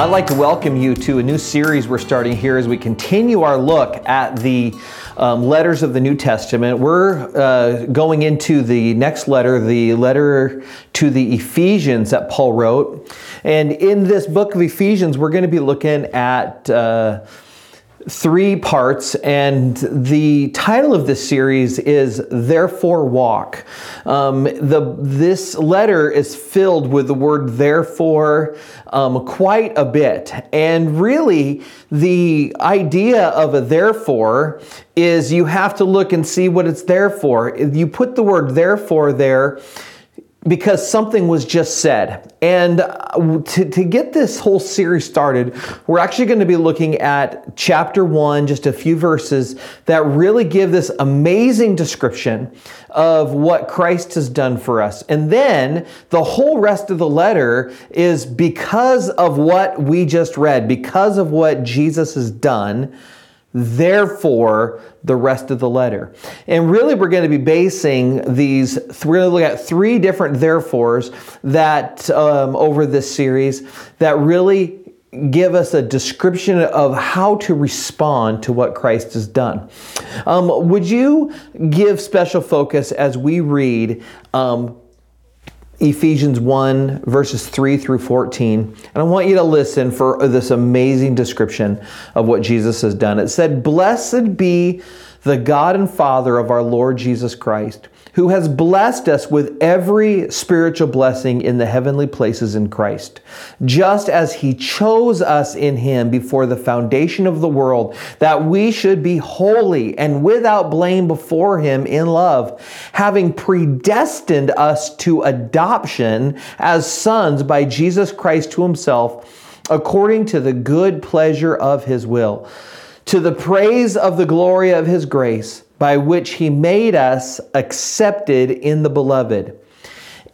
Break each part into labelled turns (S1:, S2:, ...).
S1: I'd like to welcome you to a new series we're starting here as we continue our look at the um, letters of the New Testament. We're uh, going into the next letter, the letter to the Ephesians that Paul wrote. And in this book of Ephesians, we're going to be looking at. Uh, three parts, and the title of this series is Therefore Walk. Um, the, this letter is filled with the word therefore um, quite a bit. And really, the idea of a therefore is you have to look and see what it's there for. You put the word therefore there because something was just said. And uh, to, to get this whole series started, we're actually going to be looking at chapter one, just a few verses that really give this amazing description of what Christ has done for us. And then the whole rest of the letter is because of what we just read, because of what Jesus has done therefore the rest of the letter. And really, we're going to be basing these, we're going to look at three different therefores that um, over this series that really give us a description of how to respond to what Christ has done. Um, would you give special focus as we read um, Ephesians 1, verses 3 through 14. And I want you to listen for this amazing description of what Jesus has done. It said, Blessed be the God and Father of our Lord Jesus Christ who has blessed us with every spiritual blessing in the heavenly places in Christ, just as he chose us in him before the foundation of the world, that we should be holy and without blame before him in love, having predestined us to adoption as sons by Jesus Christ to himself, according to the good pleasure of his will, to the praise of the glory of his grace by which he made us accepted in the beloved.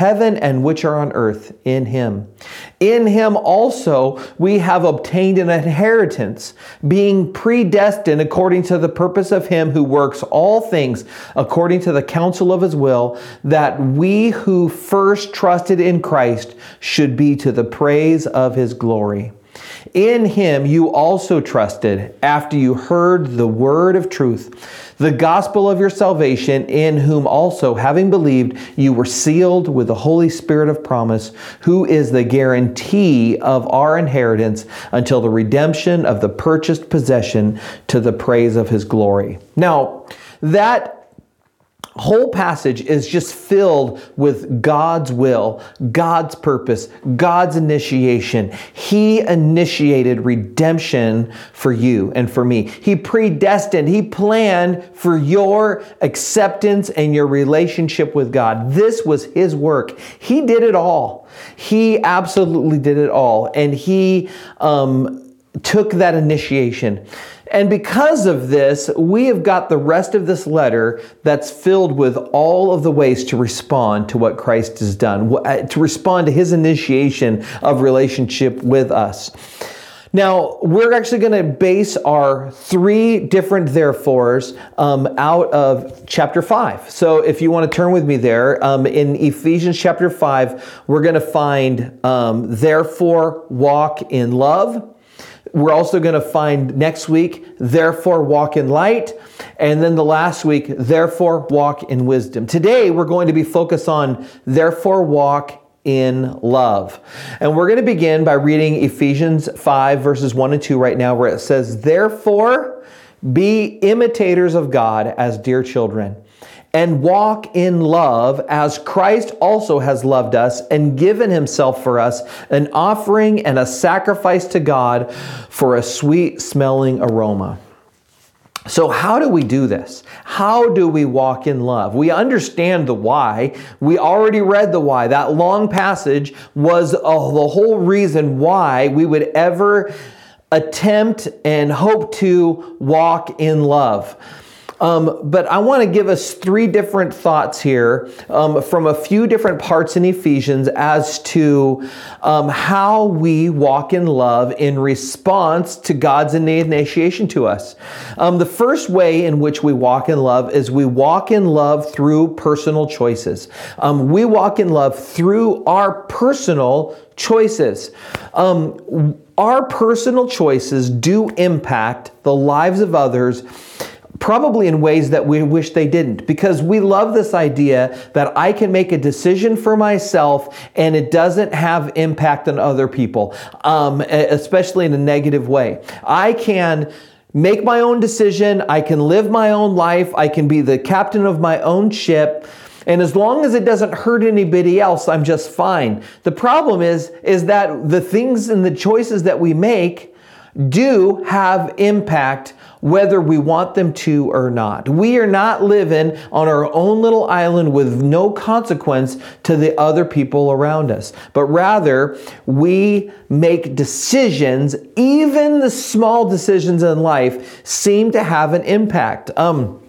S1: heaven and which are on earth in him. In him also we have obtained an inheritance, being predestined according to the purpose of him who works all things according to the counsel of his will, that we who first trusted in Christ should be to the praise of his glory. In him you also trusted after you heard the word of truth, the gospel of your salvation, in whom also, having believed, you were sealed with the Holy Spirit of promise, who is the guarantee of our inheritance until the redemption of the purchased possession to the praise of his glory. Now, that whole passage is just filled with God's will, God's purpose, God's initiation. He initiated redemption for you and for me. He predestined, He planned for your acceptance and your relationship with God. This was His work. He did it all. He absolutely did it all. And He um, took that initiation. And because of this, we have got the rest of this letter that's filled with all of the ways to respond to what Christ has done, uh, to respond to his initiation of relationship with us. Now, we're actually going to base our three different therefores um, out of chapter 5. So, if you want to turn with me there, um, in Ephesians chapter 5, we're going to find um, therefore walk in love. We're also going to find next week, therefore walk in light. And then the last week, therefore walk in wisdom. Today, we're going to be focused on therefore walk in love. And we're going to begin by reading Ephesians 5, verses 1 and 2 right now, where it says, Therefore, be imitators of God as dear children and walk in love as Christ also has loved us and given himself for us, an offering and a sacrifice to God for a sweet smelling aroma. So, how do we do this? How do we walk in love? We understand the why. We already read the why. That long passage was the whole reason why we would ever attempt and hope to walk in love. Um, but I want to give us three different thoughts here um, from a few different parts in Ephesians as to um, how we walk in love in response to God's initiation to us. Um, the first way in which we walk in love is we walk in love through personal choices. Um, we walk in love through our personal choices. Um, our personal choices do impact the lives of others probably in ways that we wish they didn't because we love this idea that I can make a decision for myself and it doesn't have impact on other people, um, especially in a negative way. I can make my own decision, I can live my own life, I can be the captain of my own ship. And as long as it doesn't hurt anybody else, I'm just fine. The problem is, is that the things and the choices that we make do have impact whether we want them to or not. We are not living on our own little island with no consequence to the other people around us, but rather we make decisions, even the small decisions in life seem to have an impact. Um,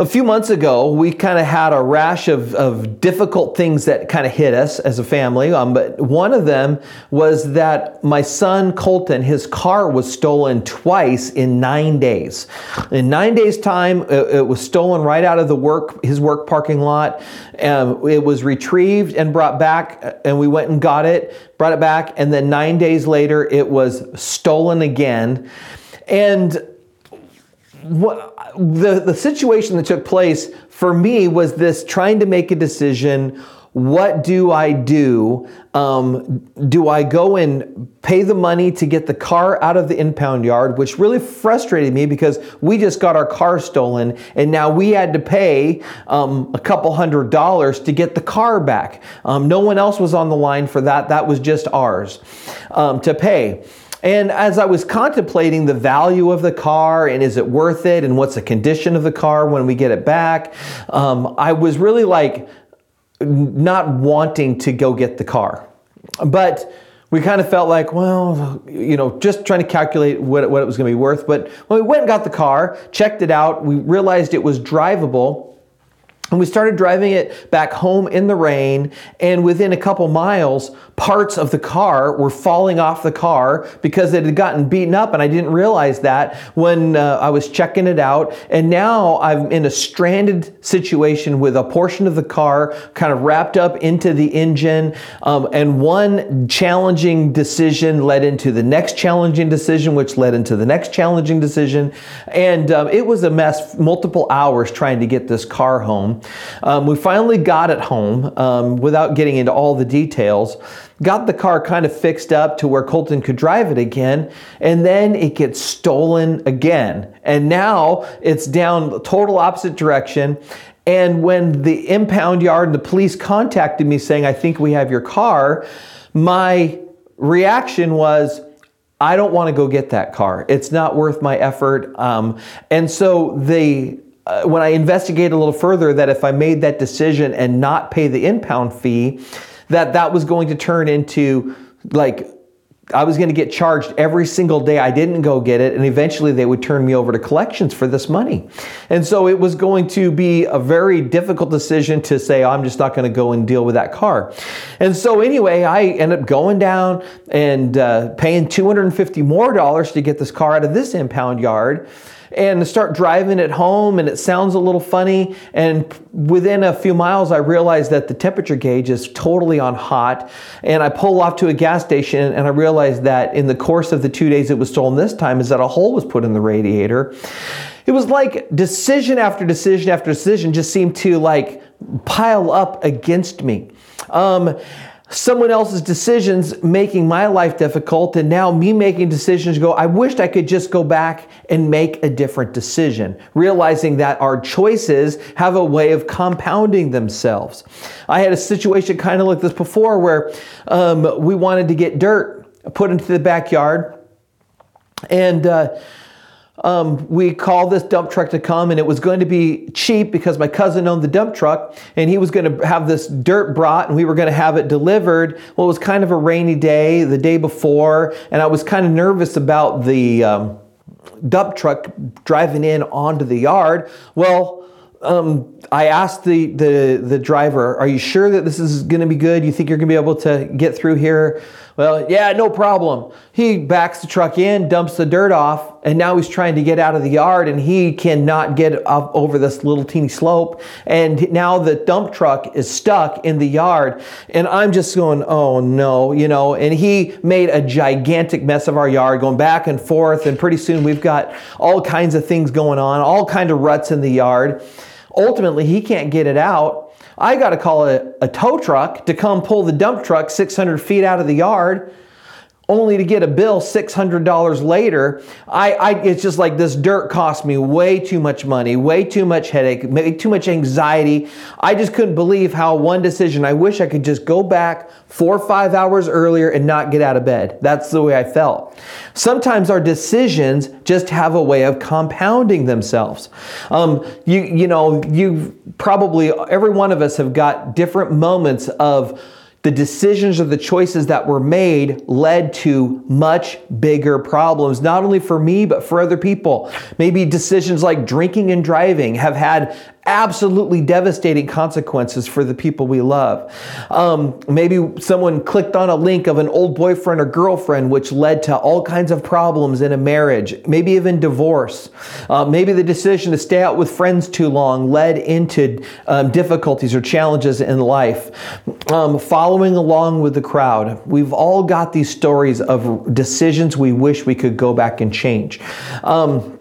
S1: a few months ago, we kind of had a rash of, of difficult things that kind of hit us as a family. Um, but one of them was that my son Colton, his car was stolen twice in nine days. In nine days' time, it, it was stolen right out of the work his work parking lot. Um, it was retrieved and brought back, and we went and got it, brought it back, and then nine days later, it was stolen again. And what the, the situation that took place for me was this trying to make a decision what do I do? Um, do I go and pay the money to get the car out of the impound yard, which really frustrated me because we just got our car stolen and now we had to pay um, a couple hundred dollars to get the car back. Um, no one else was on the line for that. That was just ours um, to pay. And as I was contemplating the value of the car and is it worth it and what's the condition of the car when we get it back, um, I was really like not wanting to go get the car. But we kind of felt like, well, you know, just trying to calculate what, what it was going to be worth. But when we went and got the car, checked it out, we realized it was drivable and we started driving it back home in the rain, and within a couple miles, parts of the car were falling off the car because it had gotten beaten up, and I didn't realize that when uh, I was checking it out. And now I'm in a stranded situation with a portion of the car kind of wrapped up into the engine, um, and one challenging decision led into the next challenging decision, which led into the next challenging decision. And um, it was a mess, multiple hours trying to get this car home. Um, we finally got it home um, without getting into all the details. Got the car kind of fixed up to where Colton could drive it again, and then it gets stolen again. And now it's down the total opposite direction. And when the impound yard and the police contacted me saying, I think we have your car, my reaction was, I don't want to go get that car. It's not worth my effort. Um, and so they uh, when I investigate a little further that if I made that decision and not pay the impound fee, that that was going to turn into like I was going to get charged every single day I didn't go get it, and eventually they would turn me over to collections for this money. And so it was going to be a very difficult decision to say, oh, I'm just not going to go and deal with that car. And so anyway, I ended up going down and uh, paying 250 more dollars to get this car out of this impound yard and start driving it home and it sounds a little funny. And within a few miles i realize that the temperature gauge is totally on hot. And i pull off to a gas station and i realize that in the course of the two days it was stolen this time is that a hole was put in the radiator. It was like decision after decision after decision just seemed to like pile up against me. Um, someone else's decisions making my life difficult and now me making decisions go i wished i could just go back and make a different decision realizing that our choices have a way of compounding themselves. I had a situation kind of like this before where um, we wanted to get dirt put into the backyard and uh, um, we called this dump truck to come, and it was going to be cheap because my cousin owned the dump truck, and he was going to have this dirt brought, and we were going to have it delivered. Well, it was kind of a rainy day the day before, and I was kind of nervous about the um, dump truck driving in onto the yard. Well, um, I asked the, the the driver, "Are you sure that this is going to be good? You think you're going to be able to get through here?" Well, yeah, no problem. He backs the truck in, dumps the dirt off, and now he's trying to get out of the yard and he cannot get up over this little teeny slope. And now the dump truck is stuck in the yard. And I'm just going, oh no, you know. And he made a gigantic mess of our yard going back and forth. And pretty soon we've got all kinds of things going on, all kind of ruts in the yard. Ultimately, he can't get it out. I got to call a, a tow truck to come pull the dump truck 600 feet out of the yard only to get a bill $600 later. I, I, it's just like this dirt cost me way too much money, way too much headache, way too much anxiety. I just couldn't believe how one decision, I wish I could just go back four or five hours earlier and not get out of bed. That's the way I felt. Sometimes our decisions just have a way of compounding themselves. Um, you, you know, you probably, every one of us have got different moments of, the decisions or the choices that were made led to much bigger problems, not only for me, but for other people. Maybe decisions like drinking and driving have had absolutely devastating consequences for the people we love. Um, maybe someone clicked on a link of an old boyfriend or girlfriend, which led to all kinds of problems in a marriage, maybe even divorce. Uh, maybe the decision to stay out with friends too long led into um, difficulties or challenges in life. Um, following along with the crowd, we've all got these stories of decisions we wish we could go back and change. Um,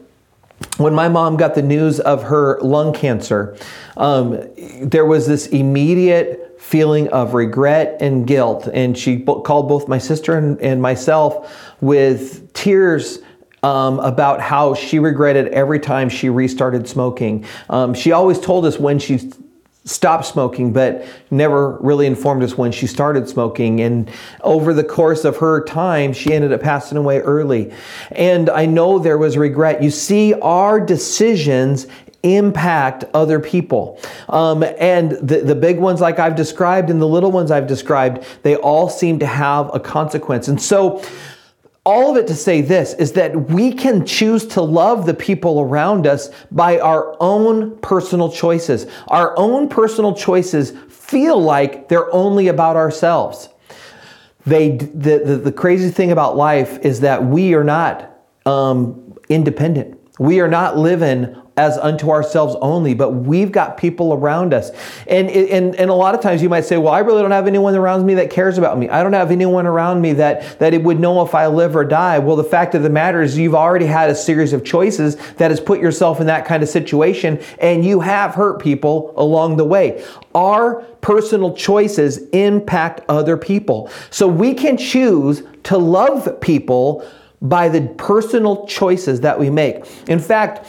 S1: when my mom got the news of her lung cancer, um, there was this immediate feeling of regret and guilt. And she bo- called both my sister and, and myself with tears. Um, about how she regretted every time she restarted smoking. Um, she always told us when she stopped smoking, but never really informed us when she started smoking. And over the course of her time, she ended up passing away early. And I know there was regret. You see, our decisions impact other people. Um, and the, the big ones, like I've described, and the little ones I've described, they all seem to have a consequence. And so, all of it to say this is that we can choose to love the people around us by our own personal choices. Our own personal choices feel like they're only about ourselves. They, the, the, the crazy thing about life is that we are not um, independent. We are not living as unto ourselves only, but we've got people around us. And, and, and a lot of times you might say, well, I really don't have anyone around me that cares about me. I don't have anyone around me that, that it would know if I live or die. Well, the fact of the matter is you've already had a series of choices that has put yourself in that kind of situation and you have hurt people along the way. Our personal choices impact other people. So we can choose to love people by the personal choices that we make. In fact,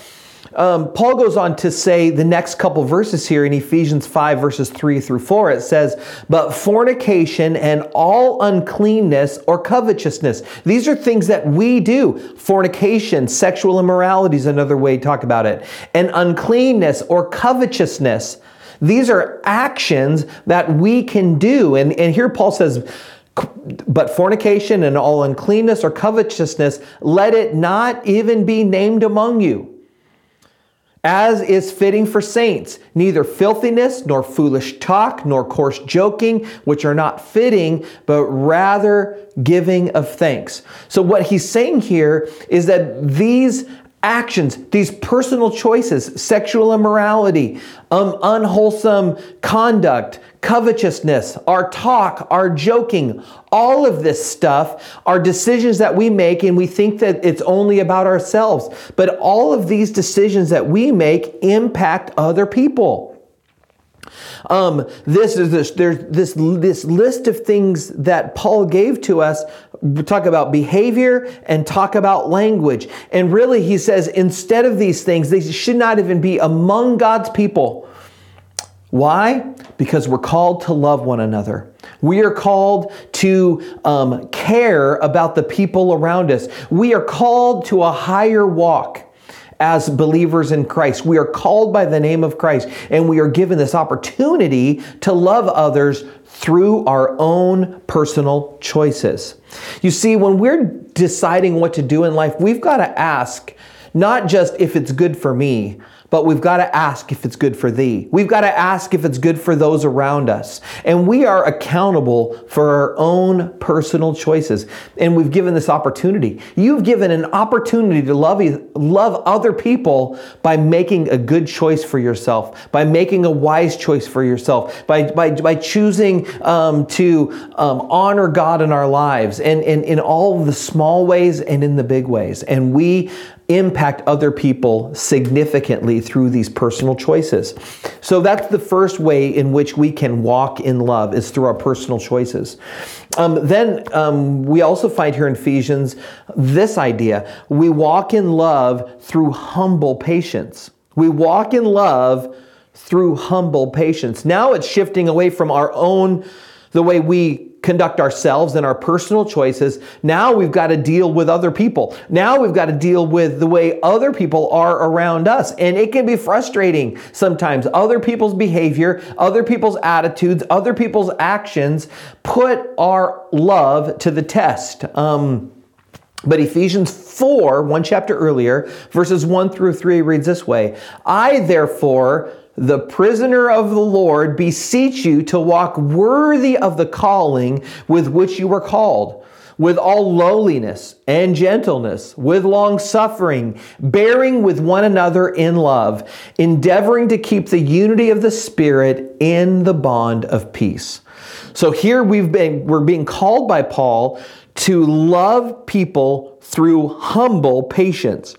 S1: um, Paul goes on to say the next couple verses here in Ephesians 5, verses 3 through 4. It says, But fornication and all uncleanness or covetousness. These are things that we do. Fornication, sexual immorality is another way to talk about it. And uncleanness or covetousness. These are actions that we can do. And, and here Paul says, but fornication and all uncleanness or covetousness, let it not even be named among you as is fitting for saints, neither filthiness, nor foolish talk, nor coarse joking, which are not fitting, but rather giving of thanks. So, what he's saying here is that these actions, these personal choices, sexual immorality, um, unwholesome conduct, covetousness, our talk, our joking, all of this stuff are decisions that we make and we think that it's only about ourselves. But all of these decisions that we make impact other people. Um, this is this, there's this, this list of things that Paul gave to us. Talk about behavior and talk about language. And really, he says instead of these things, they should not even be among God's people. Why? Because we're called to love one another. We are called to um, care about the people around us. We are called to a higher walk. As believers in Christ. We are called by the name of Christ, and we are given this opportunity to love others through our own personal choices. You see, when we're deciding what to do in life, we've got to ask not just if it's good for me, but we've got to ask if it's good for thee. We've got to ask if it's good for those around us. And we are accountable for our own personal choices. And we've given this opportunity. You've given an opportunity to love, love other people by making a good choice for yourself, by making a wise choice for yourself, by, by, by choosing um, to um, honor God in our lives and, and in all the small ways and in the big ways. And we impact other people significantly through these personal choices. So that's the first way in which we can walk in love is through our personal choices. Um, then um, we also find here in Ephesians this idea: we walk in love through humble patience. We walk in love through humble patience. Now it's shifting away from our own the way we conduct ourselves and our personal choices. Now we've got to deal with other people. Now we've got to deal with the way other people are around us. And it can be frustrating sometimes. Other people's behavior, other people's attitudes, other people's actions put our love to the test. Um, but Ephesians 4, one chapter earlier, verses 1 through 3 reads this way I, therefore, the prisoner of the Lord, beseech you to walk worthy of the calling with which you were called, with all lowliness and gentleness, with long suffering, bearing with one another in love, endeavoring to keep the unity of the Spirit in the bond of peace. So here we've been, we're being called by Paul to love people through humble patience.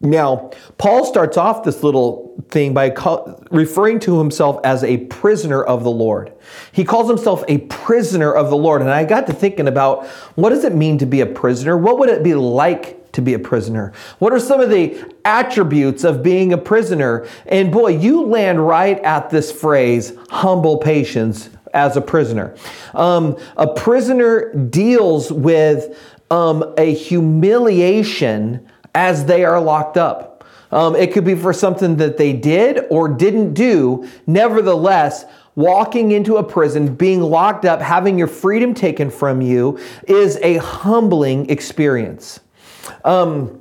S1: Now, Paul starts off this little thing by call, referring to himself as a prisoner of the Lord. He calls himself a prisoner of the Lord. And I got to thinking about what does it mean to be a prisoner? What would it be like to be a prisoner? What are some of the attributes of being a prisoner? And boy, you land right at this phrase, humble patience as a prisoner. Um, a prisoner deals with um, a humiliation as they are locked up. Um, it could be for something that they did or didn't do. Nevertheless, walking into a prison, being locked up, having your freedom taken from you is a humbling experience. Um,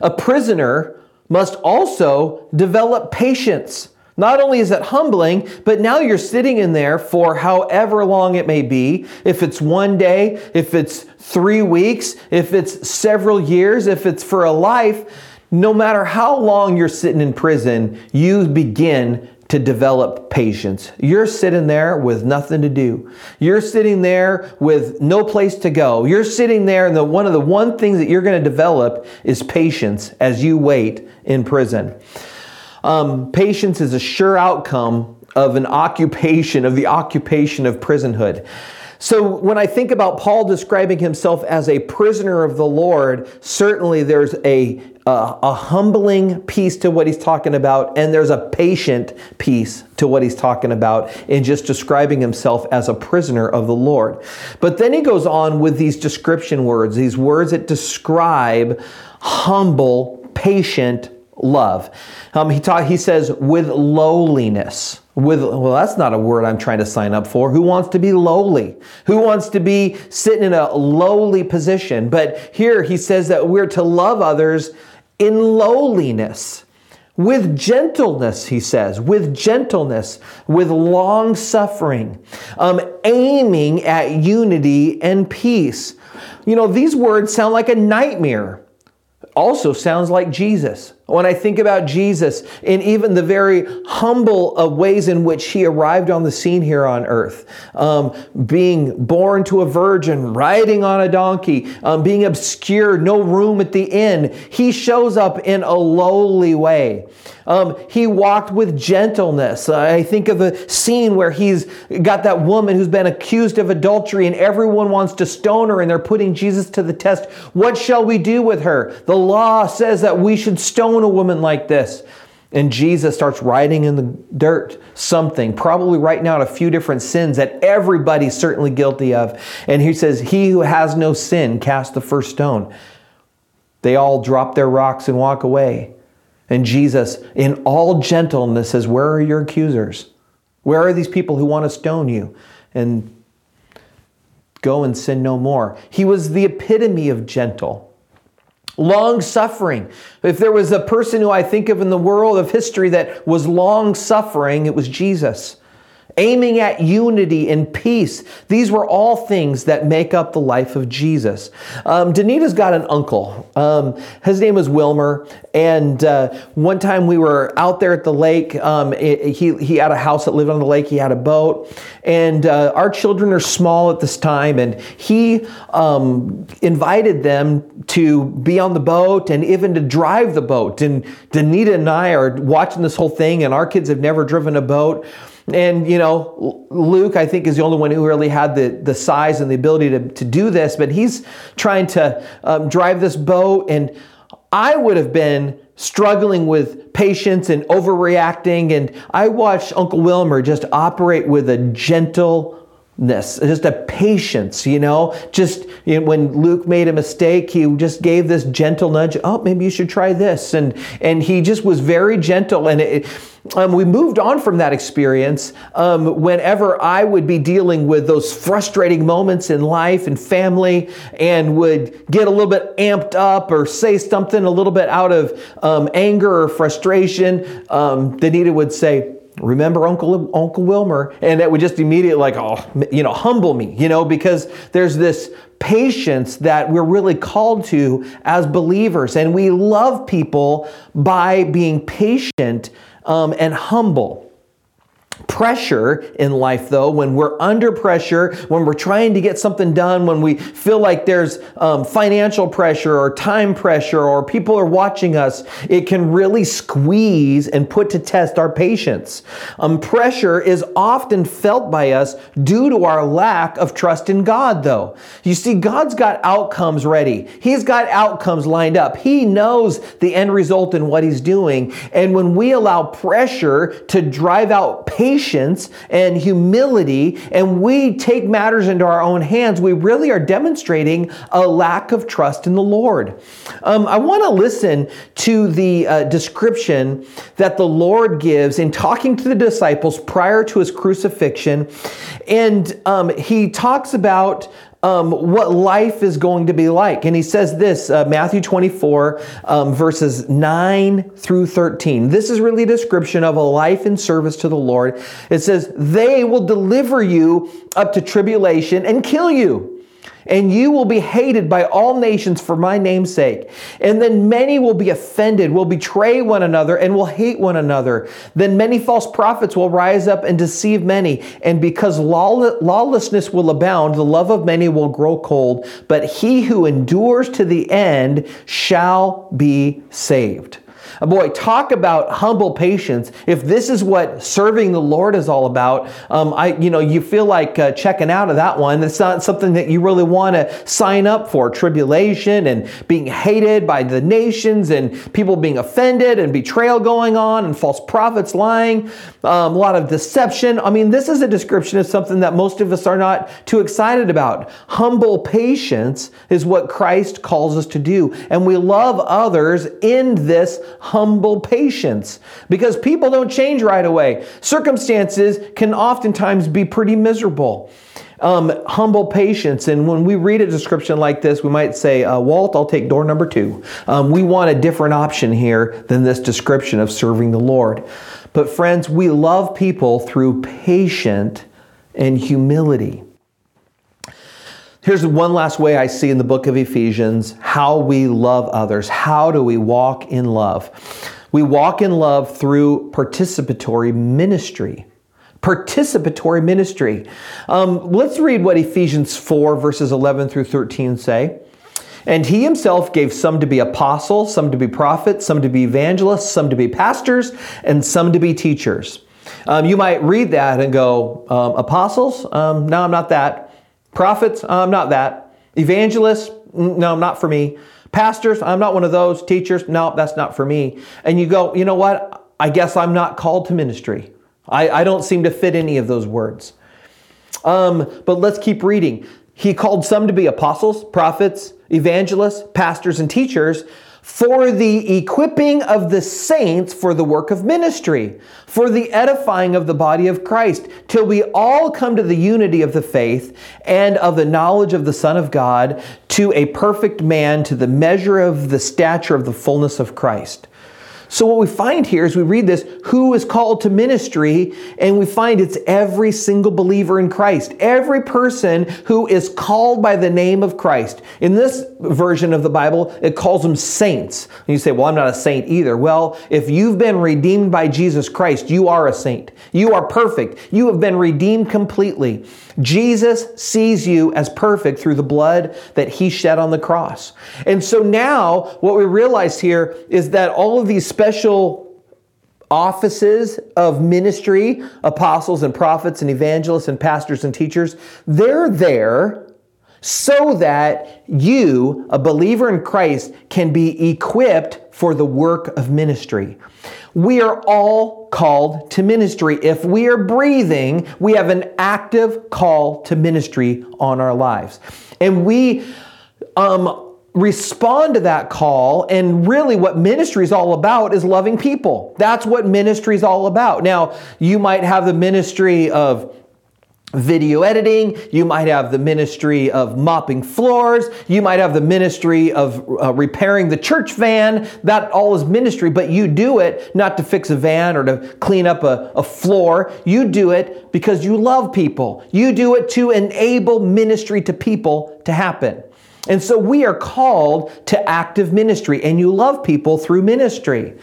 S1: a prisoner must also develop patience. Not only is it humbling, but now you're sitting in there for however long it may be. If it's one day, if it's three weeks, if it's several years, if it's for a life, no matter how long you're sitting in prison, you begin to develop patience. You're sitting there with nothing to do. You're sitting there with no place to go. You're sitting there, and the, one of the one things that you're going to develop is patience as you wait in prison. Um, patience is a sure outcome of an occupation, of the occupation of prisonhood. So when I think about Paul describing himself as a prisoner of the Lord, certainly there's a, a, a, humbling piece to what he's talking about, and there's a patient piece to what he's talking about in just describing himself as a prisoner of the Lord. But then he goes on with these description words, these words that describe humble, patient love. Um, he, taught, he says, with lowliness. With, well, that's not a word I'm trying to sign up for. Who wants to be lowly? Who wants to be sitting in a lowly position? But here he says that we're to love others in lowliness. With gentleness, he says, with gentleness, with long suffering, um, aiming at unity and peace. You know, these words sound like a nightmare also sounds like Jesus. When I think about Jesus in even the very humble uh, ways in which he arrived on the scene here on earth, um, being born to a virgin, riding on a donkey, um, being obscure, no room at the inn, he shows up in a lowly way. Um, he walked with gentleness. I think of the scene where he's got that woman who's been accused of adultery and everyone wants to stone her and they're putting Jesus to the test. What shall we do with her? The law says that we should stone a woman like this. And Jesus starts writing in the dirt something, probably writing out a few different sins that everybody's certainly guilty of. And he says, He who has no sin, cast the first stone. They all drop their rocks and walk away. And Jesus, in all gentleness, says, Where are your accusers? Where are these people who want to stone you? And go and sin no more. He was the epitome of gentle. Long suffering. If there was a person who I think of in the world of history that was long suffering, it was Jesus aiming at unity and peace. These were all things that make up the life of Jesus. Um, Danita's got an uncle. Um, his name was Wilmer. And uh, one time we were out there at the lake. Um, it, he, he had a house that lived on the lake, he had a boat. And uh, our children are small at this time. And he um, invited them to be on the boat and even to drive the boat. And Danita and I are watching this whole thing, and our kids have never driven a boat. And, you know, Luke, I think, is the only one who really had the, the size and the ability to, to do this, but he's trying to um, drive this boat. And I would have been struggling with patience and overreacting. And I watched Uncle Wilmer just operate with a gentle just a patience, you know. Just you know, when Luke made a mistake, he just gave this gentle nudge. Oh, maybe you should try this, and and he just was very gentle. And it, um, we moved on from that experience. Um, whenever I would be dealing with those frustrating moments in life and family, and would get a little bit amped up or say something a little bit out of um, anger or frustration, um, Danita would say remember Uncle Uncle Wilmer, and that would just immediately like, oh, you know, humble me, you know, because there's this patience that we're really called to as believers, and we love people by being patient um, and humble pressure in life, though, when we're under pressure, when we're trying to get something done, when we feel like there's um, financial pressure or time pressure or people are watching us, it can really squeeze and put to test our patience. Um, pressure is often felt by us due to our lack of trust in God, though. You see, God's got outcomes ready, He's got outcomes lined up. He knows the end result in what He's doing. And when we allow pressure to drive out patience, patience and humility and we take matters into our own hands, we really are demonstrating a lack of trust in the Lord. Um, I want to listen to the uh, description that the Lord gives in talking to the disciples prior to his crucifixion. And um, he talks about um, what life is going to be like. And he says this uh, Matthew 24, um, verses 9 through 13. This is really a description of a life in service to the Lord. It says, They will deliver you up to tribulation and kill you and you will be hated by all nations for my name's sake. And then many will be offended, will betray one another, and will hate one another. Then many false prophets will rise up and deceive many. And because lawlessness will abound, the love of many will grow cold. But he who endures to the end shall be saved. Boy, talk about humble patience. If this is what serving the Lord is all about, um, I, you know, you feel like uh, checking out of that one. It's not something that you really want to sign up for. Tribulation and being hated by the nations and people being offended and betrayal going on and false prophets lying, um, a lot of deception. I mean, this is a description of something that most of us are not too excited about. Humble patience is what Christ calls us to do. And we love others in this humble patience because people don't change right away. Circumstances can oftentimes be pretty miserable. Um, humble patience. And when we read a description like this, we might say, uh, Walt, I'll take door number two. Um, we want a different option here than this description of serving the Lord. But, friends, we love people through patient and humility. Here's one last way I see in the book of Ephesians how we love others. How do we walk in love? We walk in love through participatory ministry. Participatory ministry. Um, let's read what Ephesians 4, verses 11 through 13 say. And he himself gave some to be apostles, some to be prophets, some to be evangelists, some to be pastors, and some to be teachers. Um, you might read that and go, um, apostles? Um, no, I'm not that. Prophets, I'm not that. Evangelists, no, not for me. Pastors, I'm not one of those. Teachers, no, that's not for me. And you go, you know what? I guess I'm not called to ministry. I, I don't seem to fit any of those words. Um, but let's keep reading. He called some to be apostles, prophets, evangelists, pastors, and teachers for the equipping of the saints for the work of ministry, for the edifying of the body of Christ, till we all come to the unity of the faith and of the knowledge of the Son of God, to a perfect man, to the measure of the stature of the fullness of Christ. So, what we find here is we read this who is called to ministry, and we find it's every single believer in Christ, every person who is called by the name of Christ. In this version of the Bible, it calls them saints. And you say, Well, I'm not a saint either. Well, if you've been redeemed by Jesus Christ, you are a saint. You are perfect. You have been redeemed completely. Jesus sees you as perfect through the blood that he shed on the cross. And so now what we realize here is that all of these special offices of ministry, apostles and prophets and evangelists and pastors and teachers, they're there so that you, a believer in Christ, can be equipped for the work of ministry. We are all called to ministry. If we are breathing, we have an active call to ministry on our lives. And we um, respond to that call. And really, what ministry is all about is loving people. That's what ministry is all about. Now, you might have the ministry of video editing, you might have the ministry of mopping floors, you might have the ministry of uh, repairing the church van. That all is ministry, but you do it not to fix a van or to clean up a, a floor. You do it because you love people. You do it to enable ministry to people to happen. And so we are called to active ministry, and you love people through ministry.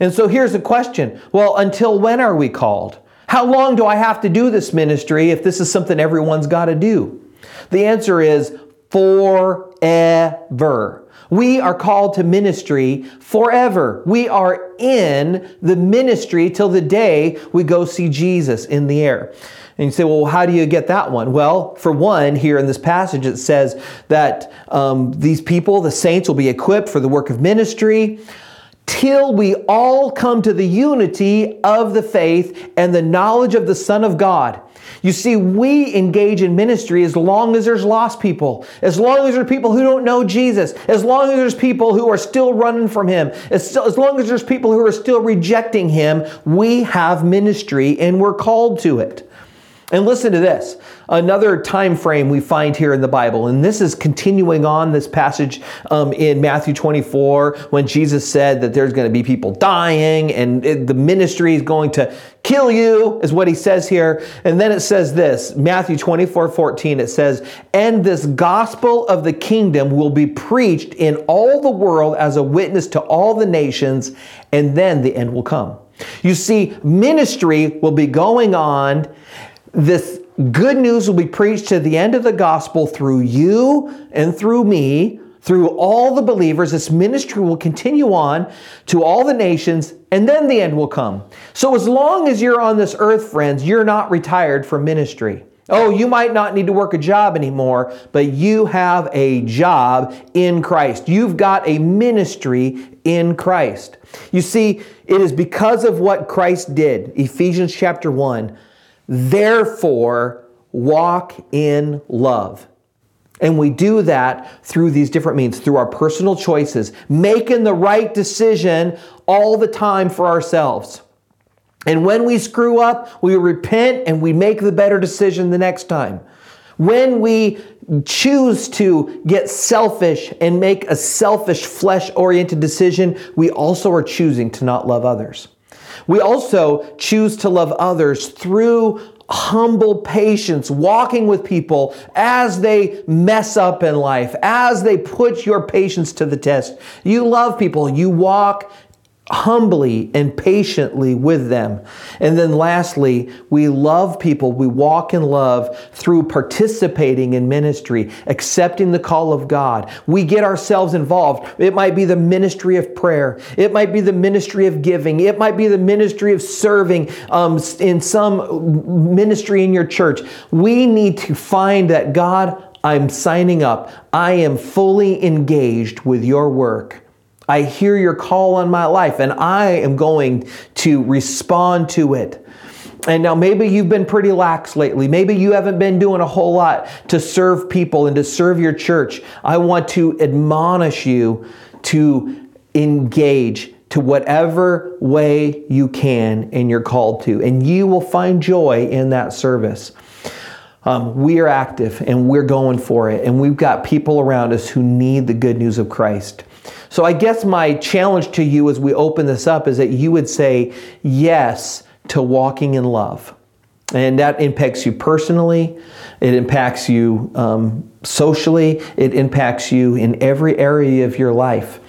S1: And so here's a question well, until when are we called? How long do I have to do this ministry if this is something everyone's got to do? The answer is forever. We are called to ministry forever. We are in the ministry till the day we go see Jesus in the air. And you say, well, how do you get that one? Well, for one, here in this passage, it says that um, these people, the saints, will be equipped for the work of ministry till we all come to the unity of the faith and the knowledge of the Son of God. You see, we engage in ministry as long as there's lost people, as long as there's people who don't know Jesus, as long as there's people who are still running from Him, as, still, as long as there's people who are still rejecting Him, we have ministry and we're called to it. And listen to this another time frame we find here in the Bible, and this is continuing on this passage um, in Matthew 24 when Jesus said that there's going to be people dying and it, the ministry is going to kill you, is what he says here. And then it says this Matthew 24 14, it says, And this gospel of the kingdom will be preached in all the world as a witness to all the nations, and then the end will come. You see, ministry will be going on this good news will be preached to the end of the gospel through you and through me, through all the believers. This ministry will continue on to all the nations, and then the end will come. So, as long as you're on this earth, friends, you're not retired from ministry. Oh, you might not need to work a job anymore, but you have a job in Christ. You've got a ministry in Christ. You see, it is because of what Christ did, Ephesians chapter 1, Therefore, walk in love. And we do that through these different means, through our personal choices, making the right decision all the time for ourselves. And when we screw up, we repent and we make the better decision the next time. When we choose to get selfish and make a selfish, flesh oriented decision, we also are choosing to not love others. We also choose to love others through humble patience, walking with people as they mess up in life, as they put your patience to the test. You love people. You walk humbly and patiently with them. And then lastly, we love people. We walk in love through participating in ministry, accepting the call of God. We get ourselves involved. It might be the ministry of prayer. It might be the ministry of giving. It might be the ministry of serving um, in some ministry in your church. We need to find that God, I'm signing up. I am fully engaged with your work. I hear your call on my life and I am going to respond to it. And now maybe you've been pretty lax lately. Maybe you haven't been doing a whole lot to serve people and to serve your church. I want to admonish you to engage to whatever way you can and you're called to, and you will find joy in that service. Um, we are active and we're going for it, and we've got people around us who need the good news of Christ. So, I guess my challenge to you as we open this up is that you would say yes to walking in love. And that impacts you personally, it impacts you um, socially, it impacts you in every area of your life.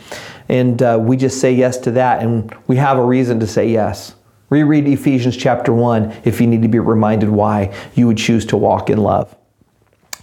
S1: And uh, we just say yes to that, and we have a reason to say yes. Reread Ephesians chapter 1 if you need to be reminded why you would choose to walk in love.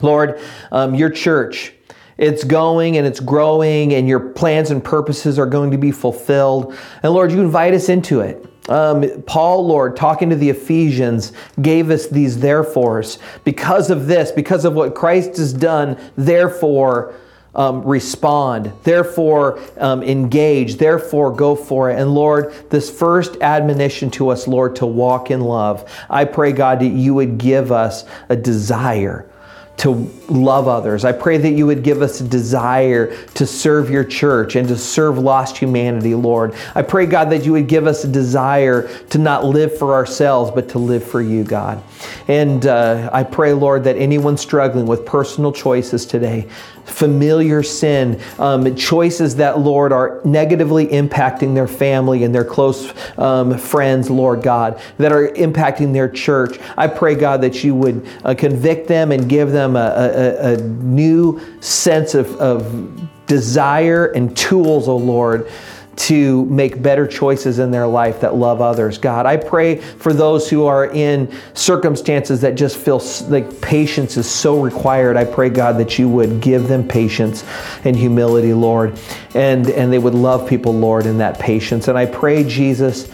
S1: Lord, um, your church, it's going and it's growing, and your plans and purposes are going to be fulfilled. And Lord, you invite us into it. Um, Paul, Lord, talking to the Ephesians, gave us these therefores. Because of this, because of what Christ has done, therefore, um, respond. Therefore, um, engage. Therefore, go for it. And Lord, this first admonition to us, Lord, to walk in love, I pray, God, that you would give us a desire to love others. I pray that you would give us a desire to serve your church and to serve lost humanity, Lord. I pray, God, that you would give us a desire to not live for ourselves, but to live for you, God. And uh, I pray, Lord, that anyone struggling with personal choices today, familiar sin, um, choices that, Lord, are negatively impacting their family and their close um, friends, Lord God, that are impacting their church. I pray, God, that you would uh, convict them and give them a, a, a new sense of, of desire and tools, oh Lord to make better choices in their life that love others. God, I pray for those who are in circumstances that just feel like patience is so required. I pray, God, that you would give them patience and humility, Lord, and, and they would love people, Lord, in that patience. And I pray, Jesus,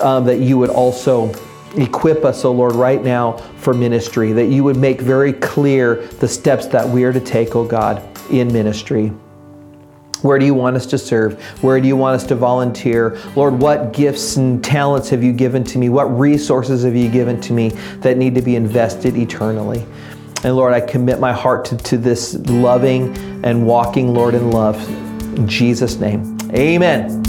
S1: um, that you would also equip us, O Lord, right now for ministry, that you would make very clear the steps that we are to take, O oh God, in ministry. Where do you want us to serve? Where do you want us to volunteer? Lord, what gifts and talents have you given to me? What resources have you given to me that need to be invested eternally? And Lord, I commit my heart to, to this loving and walking, Lord, in love. In Jesus' name, amen.